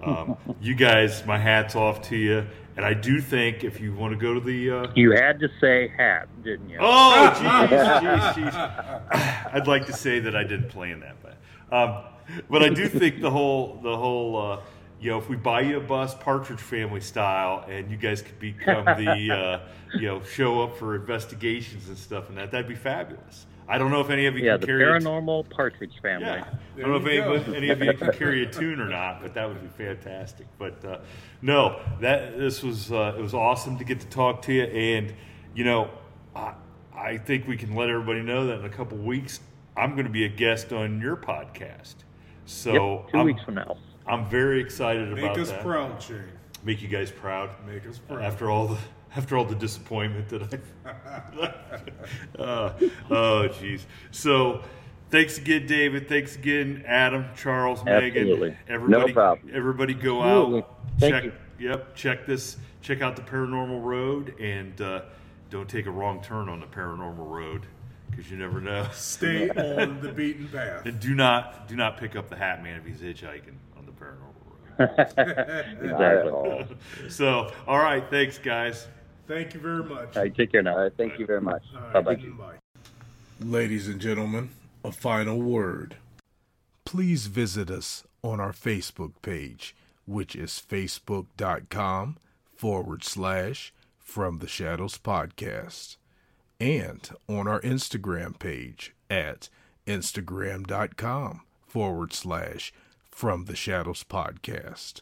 Speaker 3: Um, you guys, my hat's off to you. And I do think if you want to go to the, uh...
Speaker 2: you had to say hat, didn't you?
Speaker 3: Oh, jeez, jeez, jeez. I'd like to say that I didn't plan that, but um, but I do think the whole the whole uh, you know, if we buy you a bus, Partridge Family style, and you guys could become the, uh, you know, show up for investigations and stuff, and that that'd be fabulous. I don't know if any of you
Speaker 2: yeah,
Speaker 3: can
Speaker 2: the
Speaker 3: carry
Speaker 2: paranormal Partridge Family.
Speaker 3: Yeah, I don't know if any, any, of you can carry a tune or not, but that would be fantastic. But uh, no, that this was uh, it was awesome to get to talk to you, and you know, I, I think we can let everybody know that in a couple weeks I'm going to be a guest on your podcast. So
Speaker 2: yep, 2
Speaker 3: I'm,
Speaker 2: weeks from now.
Speaker 3: I'm very excited
Speaker 1: Make
Speaker 3: about that.
Speaker 1: Make us proud, Shane.
Speaker 3: Make you guys proud.
Speaker 1: Make us proud.
Speaker 3: After all the after all the disappointment that I. uh, oh, jeez. So, thanks again, David. Thanks again, Adam, Charles,
Speaker 2: Absolutely.
Speaker 3: Megan. Everybody,
Speaker 2: no problem.
Speaker 3: Everybody, go
Speaker 2: Absolutely.
Speaker 3: out.
Speaker 2: Thank
Speaker 3: check.
Speaker 2: you.
Speaker 3: Yep. Check this. Check out the Paranormal Road, and uh, don't take a wrong turn on the Paranormal Road because you never know.
Speaker 1: Stay on the beaten path.
Speaker 3: And do not do not pick up the Hat Man if he's hitchhiking on the Paranormal
Speaker 2: exactly.
Speaker 3: Road. so, all right. Thanks, guys.
Speaker 1: Thank you very much.
Speaker 2: All right, take care now.
Speaker 4: All right, thank you very much.
Speaker 1: All
Speaker 4: Bye
Speaker 1: right,
Speaker 4: bye.
Speaker 1: bye. Ladies and gentlemen, a final word. Please visit us on our Facebook page, which is facebook.com forward slash from the shadows podcast, and on our Instagram page at instagram.com forward slash from the shadows podcast.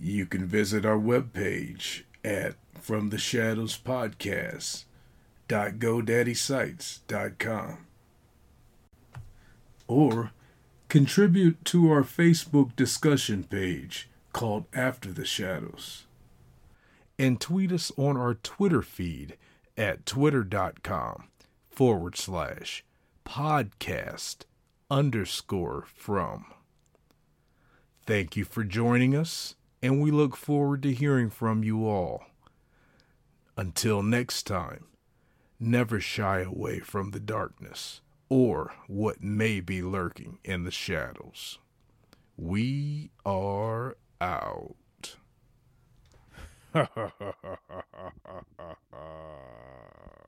Speaker 1: You can visit our webpage at from the shadows podcast or contribute to our Facebook discussion page called After the Shadows and tweet us on our Twitter feed at twitter.com forward slash podcast underscore from. Thank you for joining us, and we look forward to hearing from you all. Until next time, never shy away from the darkness or what may be lurking in the shadows. We are out.